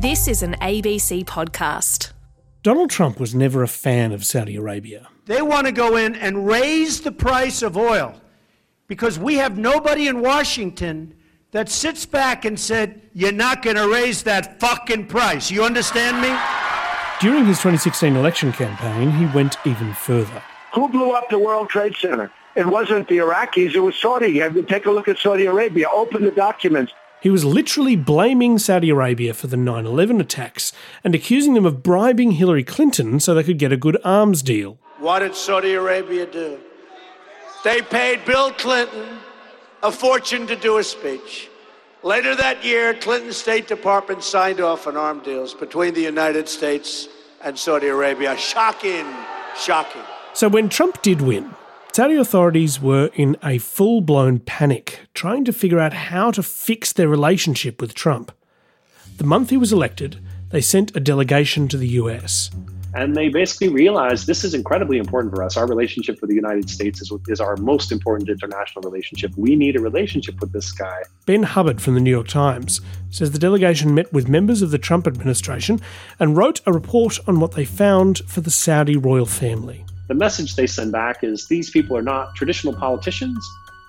This is an ABC podcast. Donald Trump was never a fan of Saudi Arabia. They want to go in and raise the price of oil because we have nobody in Washington that sits back and said, You're not going to raise that fucking price. You understand me? During his 2016 election campaign, he went even further. Who blew up the World Trade Center? It wasn't the Iraqis, it was Saudi. Take a look at Saudi Arabia. Open the documents. He was literally blaming Saudi Arabia for the 9 11 attacks and accusing them of bribing Hillary Clinton so they could get a good arms deal. What did Saudi Arabia do? They paid Bill Clinton a fortune to do a speech. Later that year, Clinton's State Department signed off on arms deals between the United States and Saudi Arabia. Shocking, shocking. So when Trump did win, Saudi authorities were in a full blown panic, trying to figure out how to fix their relationship with Trump. The month he was elected, they sent a delegation to the US. And they basically realized this is incredibly important for us. Our relationship with the United States is, is our most important international relationship. We need a relationship with this guy. Ben Hubbard from the New York Times says the delegation met with members of the Trump administration and wrote a report on what they found for the Saudi royal family the message they send back is these people are not traditional politicians.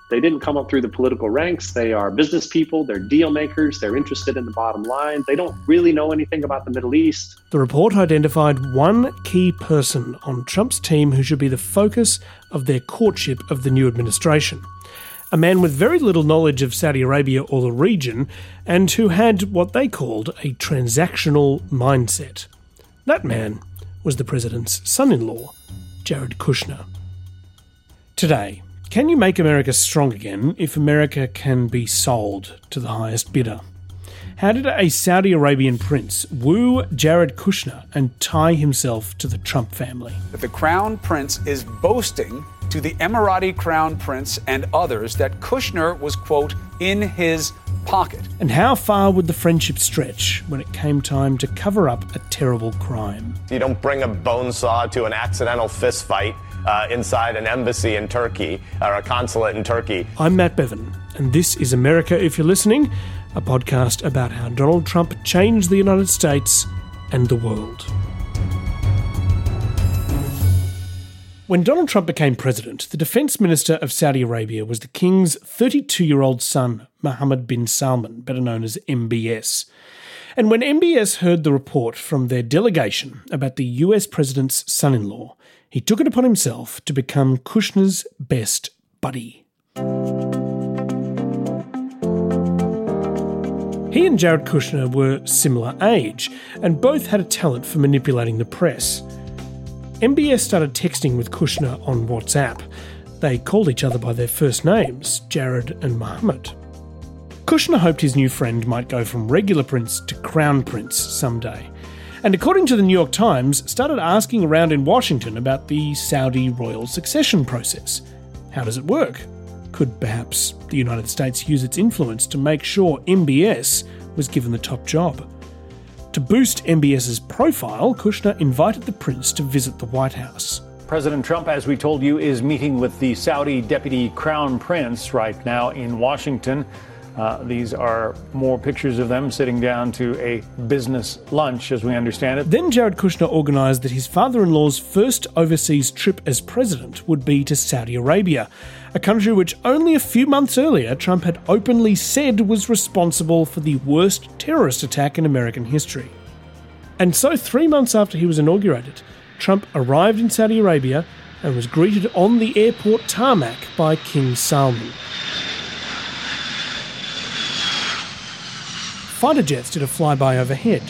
They didn't come up through the political ranks. They are business people, they're deal makers, they're interested in the bottom line. They don't really know anything about the Middle East. The report identified one key person on Trump's team who should be the focus of their courtship of the new administration. A man with very little knowledge of Saudi Arabia or the region, and who had what they called a transactional mindset. That man was the president's son in law, Jared Kushner. Today, can you make America strong again if America can be sold to the highest bidder? How did a Saudi Arabian prince woo Jared Kushner and tie himself to the Trump family? The crown prince is boasting to the Emirati crown prince and others that Kushner was, quote, in his pocket. And how far would the friendship stretch when it came time to cover up a terrible crime? You don't bring a bone saw to an accidental fist fight uh, inside an embassy in Turkey or a consulate in Turkey. I'm Matt Bevan, and this is America If You're Listening, a podcast about how Donald Trump changed the United States and the world. When Donald Trump became president, the defense minister of Saudi Arabia was the king's 32 year old son, Mohammed bin Salman, better known as MBS. And when MBS heard the report from their delegation about the US president's son in law, he took it upon himself to become Kushner's best buddy. He and Jared Kushner were similar age, and both had a talent for manipulating the press. MBS started texting with Kushner on WhatsApp. They called each other by their first names, Jared and Mohammed. Kushner hoped his new friend might go from regular prince to crown prince someday. And according to the New York Times, started asking around in Washington about the Saudi royal succession process. How does it work? Could perhaps the United States use its influence to make sure MBS was given the top job? To boost MBS's profile, Kushner invited the prince to visit the White House. President Trump, as we told you, is meeting with the Saudi deputy crown prince right now in Washington. Uh, these are more pictures of them sitting down to a business lunch, as we understand it. Then Jared Kushner organised that his father in law's first overseas trip as president would be to Saudi Arabia, a country which only a few months earlier Trump had openly said was responsible for the worst terrorist attack in American history. And so, three months after he was inaugurated, Trump arrived in Saudi Arabia and was greeted on the airport tarmac by King Salman. Fighter jets did a flyby overhead.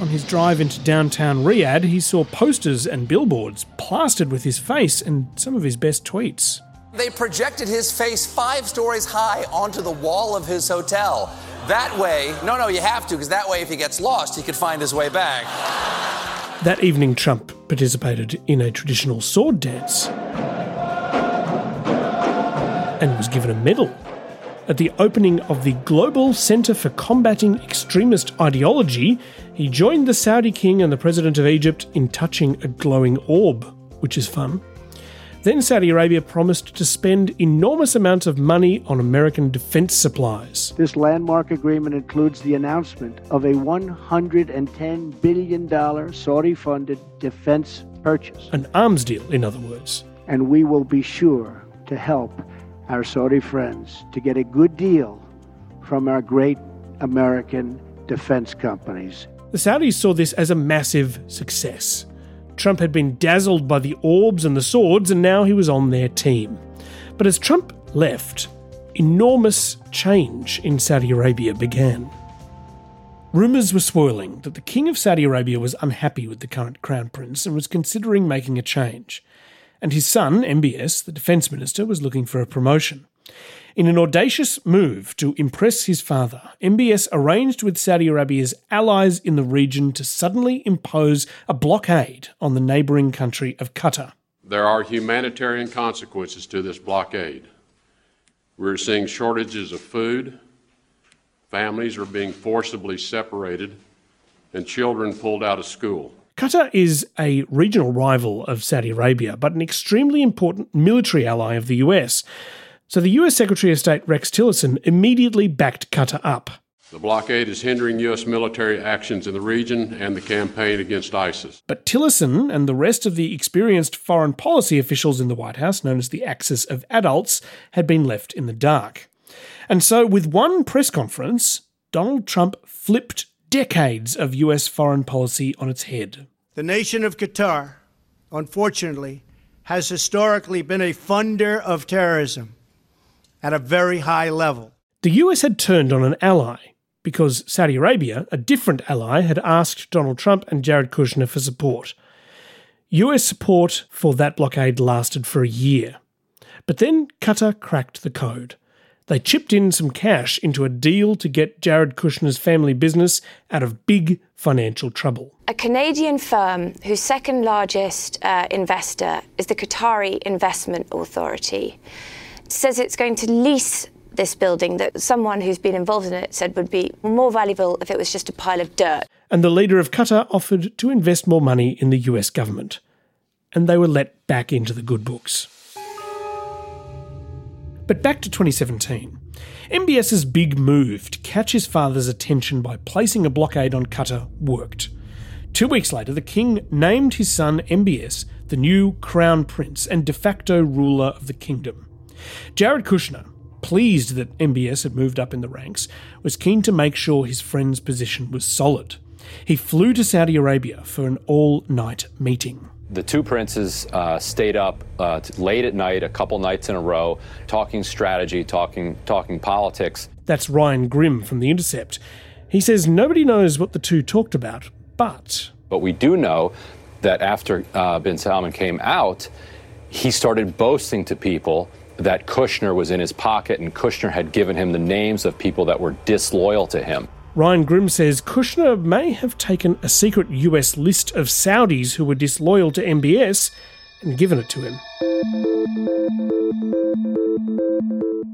On his drive into downtown Riyadh, he saw posters and billboards plastered with his face and some of his best tweets. They projected his face five stories high onto the wall of his hotel. That way, no, no, you have to, because that way, if he gets lost, he could find his way back. That evening, Trump participated in a traditional sword dance and was given a medal at the opening of the Global Center for Combating Extremist Ideology, he joined the Saudi king and the president of Egypt in touching a glowing orb, which is fun. Then Saudi Arabia promised to spend enormous amounts of money on American defense supplies. This landmark agreement includes the announcement of a $110 billion Saudi funded defense purchase. An arms deal, in other words. And we will be sure to help our Saudi friends to get a good deal from our great American defense companies. The Saudis saw this as a massive success. Trump had been dazzled by the orbs and the swords, and now he was on their team. But as Trump left, enormous change in Saudi Arabia began. Rumours were swirling that the King of Saudi Arabia was unhappy with the current Crown Prince and was considering making a change. And his son, MBS, the Defence Minister, was looking for a promotion. In an audacious move to impress his father, MBS arranged with Saudi Arabia's allies in the region to suddenly impose a blockade on the neighbouring country of Qatar. There are humanitarian consequences to this blockade. We're seeing shortages of food, families are being forcibly separated, and children pulled out of school. Qatar is a regional rival of Saudi Arabia, but an extremely important military ally of the US. So the US Secretary of State Rex Tillerson immediately backed Qatar up. The blockade is hindering U.S. military actions in the region and the campaign against ISIS. But Tillerson and the rest of the experienced foreign policy officials in the White House, known as the Axis of Adults, had been left in the dark. And so, with one press conference, Donald Trump flipped decades of US foreign policy on its head. The nation of Qatar, unfortunately, has historically been a funder of terrorism at a very high level. The US had turned on an ally because Saudi Arabia, a different ally, had asked Donald Trump and Jared Kushner for support. US support for that blockade lasted for a year. But then Qatar cracked the code. They chipped in some cash into a deal to get Jared Kushner's family business out of big financial trouble. A Canadian firm whose second largest uh, investor is the Qatari Investment Authority says it's going to lease this building that someone who's been involved in it said would be more valuable if it was just a pile of dirt. And the leader of Qatar offered to invest more money in the US government. And they were let back into the good books. But back to 2017. MBS's big move to catch his father's attention by placing a blockade on Qatar worked. Two weeks later, the king named his son MBS the new crown prince and de facto ruler of the kingdom. Jared Kushner, pleased that MBS had moved up in the ranks, was keen to make sure his friend's position was solid. He flew to Saudi Arabia for an all night meeting. The two princes uh, stayed up uh, late at night, a couple nights in a row, talking strategy, talking, talking politics. That's Ryan Grim from The Intercept. He says nobody knows what the two talked about, but. But we do know that after uh, bin Salman came out, he started boasting to people that Kushner was in his pocket and Kushner had given him the names of people that were disloyal to him. Ryan Grim says Kushner may have taken a secret US list of Saudis who were disloyal to MBS and given it to him.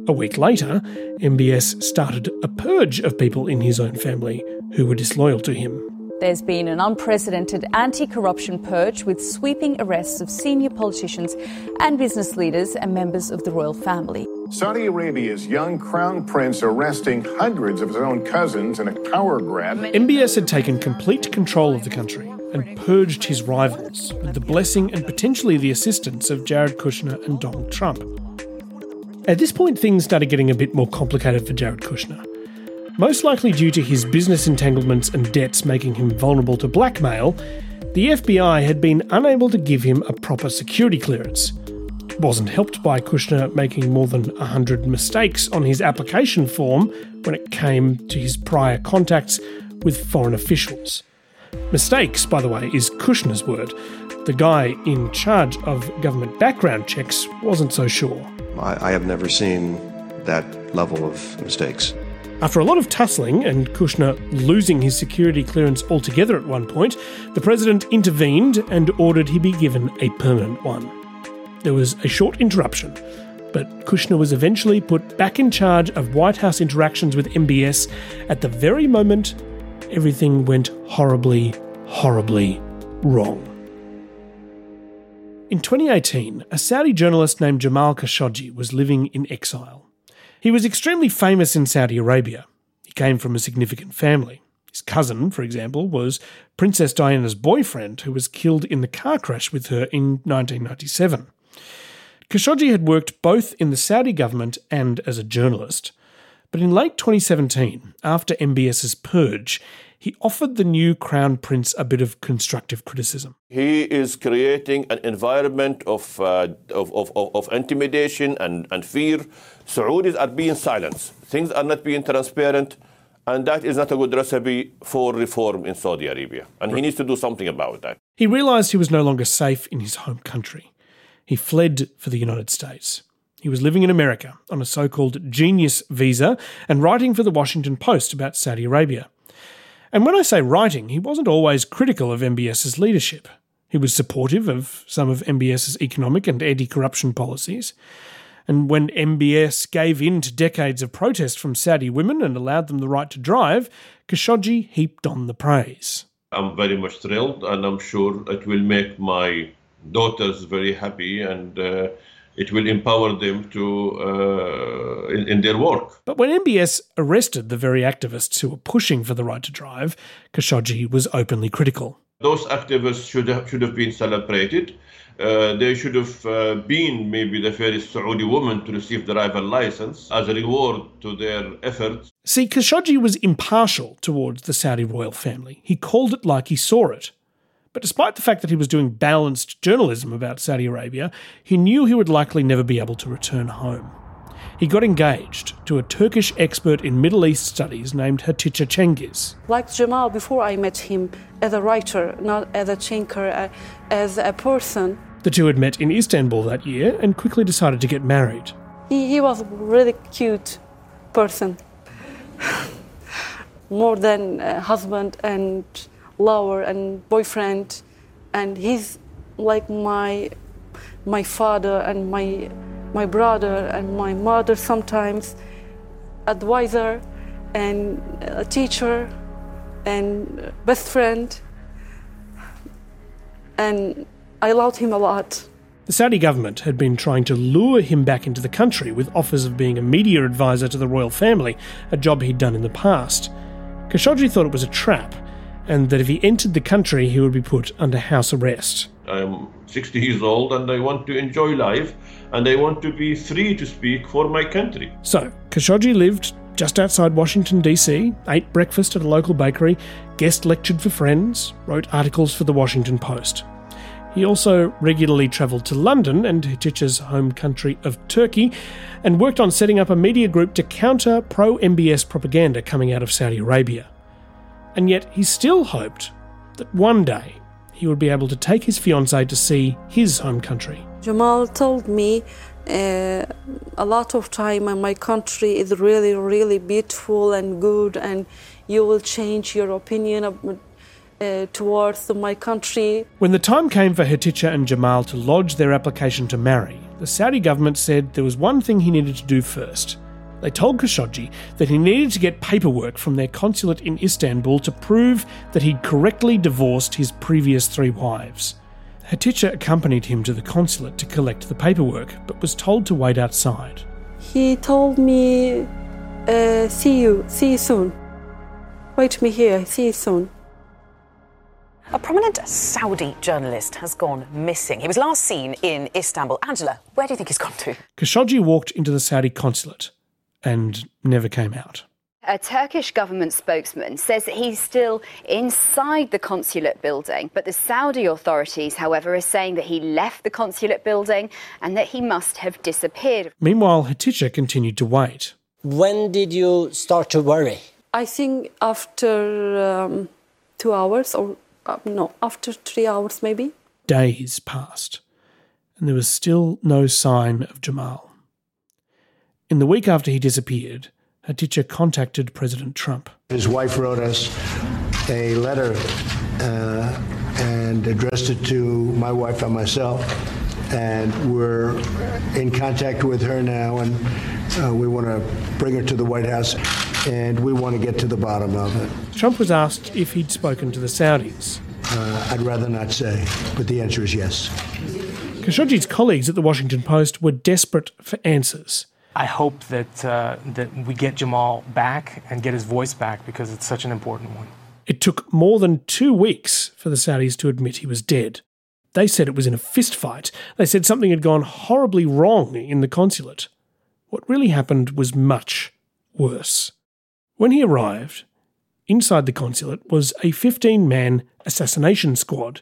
A week later, MBS started a purge of people in his own family who were disloyal to him. There's been an unprecedented anti corruption purge with sweeping arrests of senior politicians and business leaders and members of the royal family. Saudi Arabia's young crown prince arresting hundreds of his own cousins in a power grab. MBS had taken complete control of the country and purged his rivals with the blessing and potentially the assistance of Jared Kushner and Donald Trump. At this point, things started getting a bit more complicated for Jared Kushner most likely due to his business entanglements and debts making him vulnerable to blackmail, the FBI had been unable to give him a proper security clearance. Wasn't helped by Kushner making more than 100 mistakes on his application form when it came to his prior contacts with foreign officials. Mistakes, by the way, is Kushner's word. The guy in charge of government background checks wasn't so sure. I, I have never seen that level of mistakes. After a lot of tussling and Kushner losing his security clearance altogether at one point, the president intervened and ordered he be given a permanent one. There was a short interruption, but Kushner was eventually put back in charge of White House interactions with MBS at the very moment everything went horribly, horribly wrong. In 2018, a Saudi journalist named Jamal Khashoggi was living in exile. He was extremely famous in Saudi Arabia. He came from a significant family. His cousin, for example, was Princess Diana's boyfriend, who was killed in the car crash with her in 1997. Khashoggi had worked both in the Saudi government and as a journalist. But in late 2017, after MBS's purge, he offered the new Crown Prince a bit of constructive criticism. He is creating an environment of, uh, of, of, of, intimidation and, and fear. Saudis are being silenced. Things are not being transparent. And that is not a good recipe for reform in Saudi Arabia. And he needs to do something about that. He realised he was no longer safe in his home country. He fled for the United States. He was living in America on a so called genius visa and writing for the Washington Post about Saudi Arabia. And when I say writing, he wasn't always critical of MBS's leadership. He was supportive of some of MBS's economic and anti corruption policies. And when MBS gave in to decades of protest from Saudi women and allowed them the right to drive, Khashoggi heaped on the praise. I'm very much thrilled, and I'm sure it will make my daughters very happy and uh, it will empower them to uh, in, in, their work. But when MBS arrested the very activists who were pushing for the right to drive, Khashoggi was openly critical. Those activists should have, should have been celebrated. Uh, they should have uh, been maybe the first Saudi woman to receive the driver license as a reward to their efforts. See, Khashoggi was impartial towards the Saudi royal family. He called it like he saw it. But despite the fact that he was doing balanced journalism about Saudi Arabia, he knew he would likely never be able to return home. He got engaged to a Turkish expert in Middle East studies named Hatice Cengiz. Like Jamal, before I met him as a writer, not as a thinker, uh, as a person. The two had met in Istanbul that year and quickly decided to get married. He, he was a really cute person. More than a husband and lover and boyfriend, and he's like my my father and my my brother and my mother sometimes, advisor and a teacher and best friend. And I loved him a lot. The Saudi government had been trying to lure him back into the country with offers of being a media advisor to the royal family, a job he'd done in the past. Khashoggi thought it was a trap and that if he entered the country, he would be put under house arrest. I'm 60 years old and I want to enjoy life and I want to be free to speak for my country. So, Khashoggi lived just outside Washington, D.C., ate breakfast at a local bakery, guest lectured for friends, wrote articles for the Washington Post. He also regularly travelled to London and Hatice's home country of Turkey and worked on setting up a media group to counter pro MBS propaganda coming out of Saudi Arabia and yet he still hoped that one day he would be able to take his fiancée to see his home country. Jamal told me uh, a lot of time and my country is really, really beautiful and good, and you will change your opinion of, uh, towards my country. When the time came for Hatice and Jamal to lodge their application to marry, the Saudi government said there was one thing he needed to do first they told Khashoggi that he needed to get paperwork from their consulate in Istanbul to prove that he'd correctly divorced his previous three wives. Hatice accompanied him to the consulate to collect the paperwork, but was told to wait outside. He told me, uh, see you, see you soon. Wait me here, see you soon. A prominent Saudi journalist has gone missing. He was last seen in Istanbul. Angela, where do you think he's gone to? Khashoggi walked into the Saudi consulate and never came out. A Turkish government spokesman says that he's still inside the consulate building, but the Saudi authorities, however, are saying that he left the consulate building and that he must have disappeared. Meanwhile, Hatice continued to wait. When did you start to worry? I think after um, two hours, or uh, no, after three hours maybe. Days passed, and there was still no sign of Jamal. In the week after he disappeared, Hatice contacted President Trump. His wife wrote us a letter uh, and addressed it to my wife and myself. And we're in contact with her now, and uh, we want to bring her to the White House, and we want to get to the bottom of it. Trump was asked if he'd spoken to the Saudis. Uh, I'd rather not say, but the answer is yes. Khashoggi's colleagues at the Washington Post were desperate for answers. I hope that uh, that we get Jamal back and get his voice back because it's such an important one. It took more than two weeks for the Saudis to admit he was dead. They said it was in a fistfight. They said something had gone horribly wrong in the consulate. What really happened was much worse. When he arrived, inside the consulate was a 15 man assassination squad,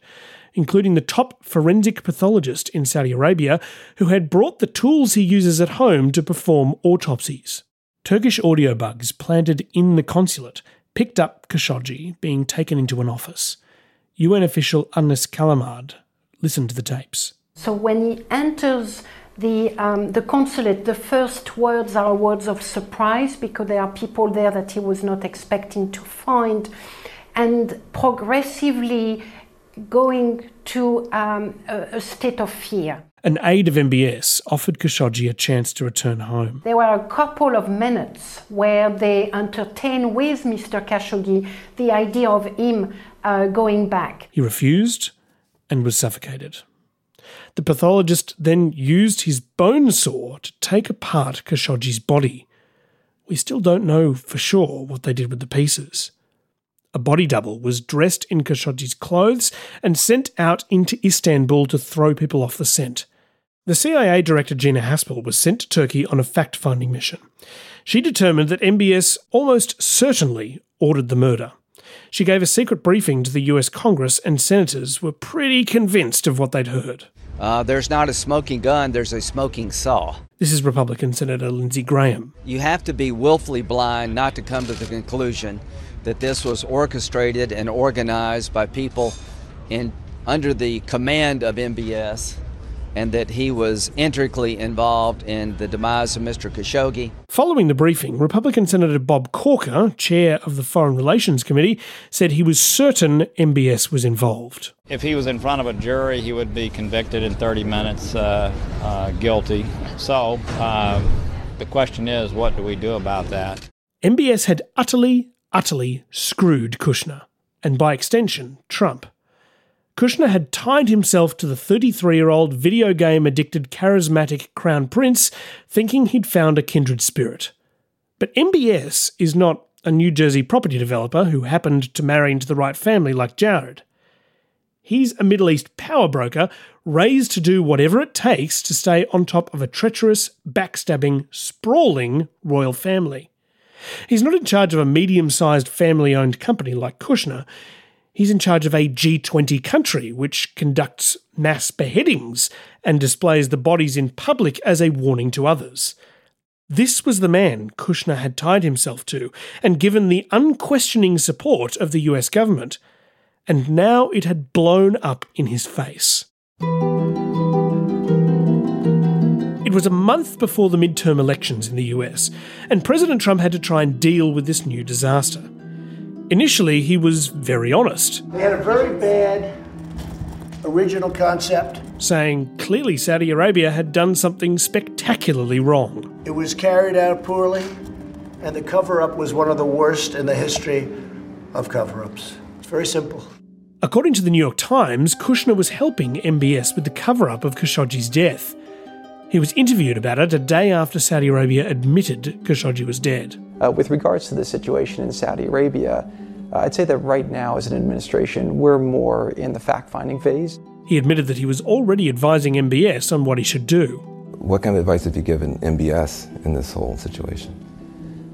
including the top forensic pathologist in Saudi Arabia, who had brought the tools he uses at home to perform autopsies. Turkish audio bugs planted in the consulate picked up Khashoggi being taken into an office. UN official Agnes Callamard listened to the tapes. So when he enters the, um, the consulate, the first words are words of surprise because there are people there that he was not expecting to find. And progressively going to um, a, a state of fear. An aide of MBS offered Khashoggi a chance to return home. There were a couple of minutes where they entertained with Mr. Khashoggi the idea of him uh, going back. He refused and was suffocated. The pathologist then used his bone saw to take apart Khashoggi's body. We still don't know for sure what they did with the pieces. A body double was dressed in Khashoggi's clothes and sent out into Istanbul to throw people off the scent. The CIA director Gina Haspel was sent to Turkey on a fact finding mission. She determined that MBS almost certainly ordered the murder. She gave a secret briefing to the US Congress, and senators were pretty convinced of what they'd heard. Uh, there's not a smoking gun, there's a smoking saw. This is Republican Senator Lindsey Graham. You have to be willfully blind not to come to the conclusion that this was orchestrated and organized by people in under the command of MBS and that he was intricately involved in the demise of Mr. Khashoggi. Following the briefing, Republican Senator Bob Corker, chair of the Foreign Relations Committee, said he was certain MBS was involved. If he was in front of a jury, he would be convicted in 30 minutes uh, uh, guilty. So uh, the question is, what do we do about that? MBS had utterly, utterly screwed Kushner, and by extension, Trump. Kushner had tied himself to the 33 year old video game addicted charismatic crown prince, thinking he'd found a kindred spirit. But MBS is not a New Jersey property developer who happened to marry into the right family like Jared. He's a Middle East power broker raised to do whatever it takes to stay on top of a treacherous, backstabbing, sprawling royal family. He's not in charge of a medium sized family owned company like Kushner. He's in charge of a G20 country which conducts mass beheadings and displays the bodies in public as a warning to others. This was the man Kushner had tied himself to and given the unquestioning support of the US government, and now it had blown up in his face. It was a month before the midterm elections in the US, and President Trump had to try and deal with this new disaster. Initially, he was very honest. They had a very bad original concept. Saying clearly Saudi Arabia had done something spectacularly wrong. It was carried out poorly, and the cover up was one of the worst in the history of cover ups. It's very simple. According to the New York Times, Kushner was helping MBS with the cover up of Khashoggi's death. He was interviewed about it a day after Saudi Arabia admitted Khashoggi was dead. Uh, with regards to the situation in Saudi Arabia, uh, I'd say that right now, as an administration, we're more in the fact finding phase. He admitted that he was already advising MBS on what he should do. What kind of advice have you given MBS in this whole situation?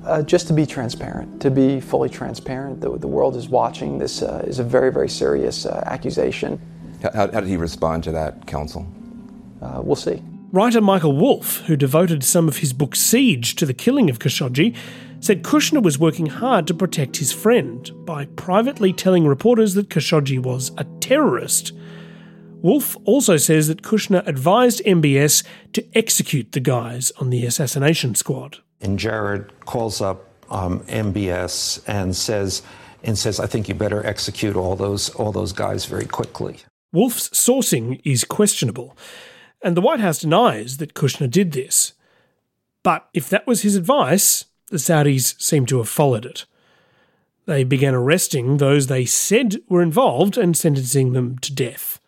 Uh, just to be transparent, to be fully transparent. The, the world is watching. This uh, is a very, very serious uh, accusation. How, how, did he respond to that counsel? Uh, we'll see. Writer Michael Wolff, who devoted some of his book Siege to the killing of Khashoggi, said Kushner was working hard to protect his friend by privately telling reporters that Khashoggi was a terrorist. Wolff also says that Kushner advised MBS to execute the guys on the assassination squad. And Jared calls up um, MBS and says, and says, "I think you better execute all those all those guys very quickly." Wolff's sourcing is questionable and the White House denies that Kushner did this. But if that was his advice, the Saudis seem to have followed it. They began arresting those they said were involved and sentencing them to death.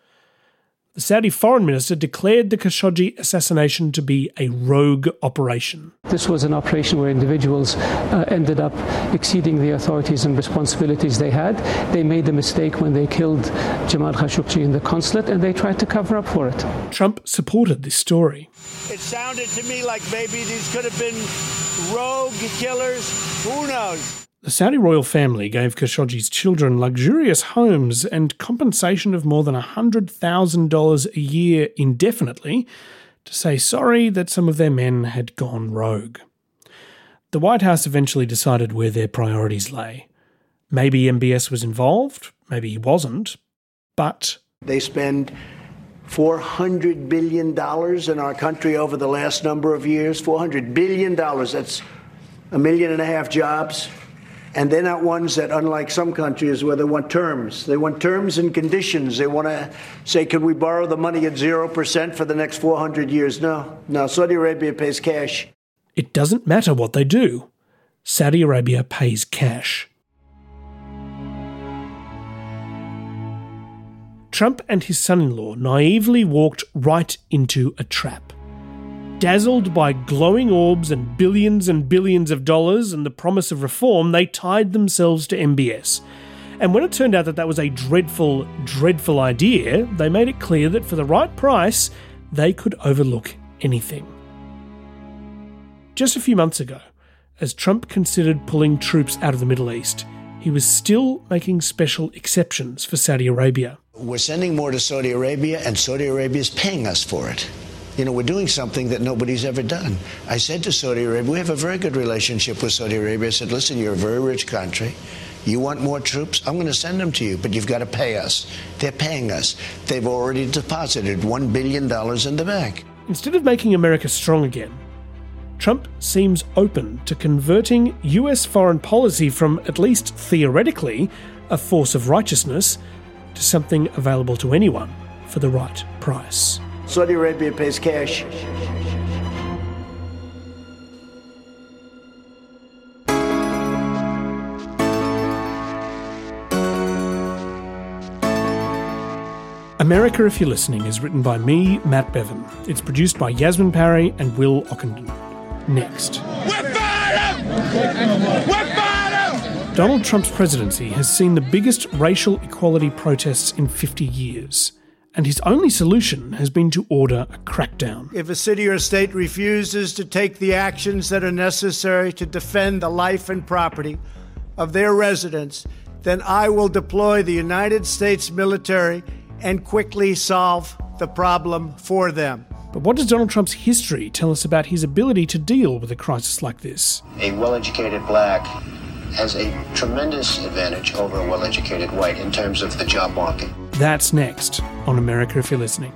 The Saudi foreign minister declared the Khashoggi assassination to be a rogue operation. This was an operation where individuals uh, ended up exceeding the authorities and responsibilities they had. They made the mistake when they killed Jamal Khashoggi in the consulate and they tried to cover up for it. Trump supported this story. It sounded to me like maybe these could have been rogue killers. Who knows? The Saudi royal family gave Khashoggi's children luxurious homes and compensation of more than $100,000 a year indefinitely to say sorry that some of their men had gone rogue. The White House eventually decided where their priorities lay. Maybe MBS was involved, maybe he wasn't, but. They spend $400 billion in our country over the last number of years. $400 billion. That's a million and a half jobs. And they're not ones that, unlike some countries where they want terms, they want terms and conditions. They want to say, can we borrow the money at 0% for the next 400 years? No. No, Saudi Arabia pays cash. It doesn't matter what they do. Saudi Arabia pays cash. Trump and his son in law naively walked right into a trap. Dazzled by glowing orbs and billions and billions of dollars and the promise of reform, they tied themselves to MBS. And when it turned out that that was a dreadful, dreadful idea, they made it clear that for the right price, they could overlook anything. Just a few months ago, as Trump considered pulling troops out of the Middle East, he was still making special exceptions for Saudi Arabia. We're sending more to Saudi Arabia, and Saudi Arabia is paying us for it. You know, we're doing something that nobody's ever done. I said to Saudi Arabia, we have a very good relationship with Saudi Arabia. I said, listen, you're a very rich country. You want more troops? I'm going to send them to you, but you've got to pay us. They're paying us. They've already deposited $1 billion in the bank. Instead of making America strong again, Trump seems open to converting US foreign policy from, at least theoretically, a force of righteousness to something available to anyone for the right price. Saudi Arabia pays cash. America, if you're listening, is written by me, Matt Bevan. It's produced by Yasmin Parry and Will Ockenden. Next. Donald Trump's presidency has seen the biggest racial equality protests in 50 years and his only solution has been to order a crackdown. If a city or state refuses to take the actions that are necessary to defend the life and property of their residents, then I will deploy the United States military and quickly solve the problem for them. But what does Donald Trump's history tell us about his ability to deal with a crisis like this? A well educated black has a tremendous advantage over a well educated white in terms of the job market. That's next on America If You're Listening.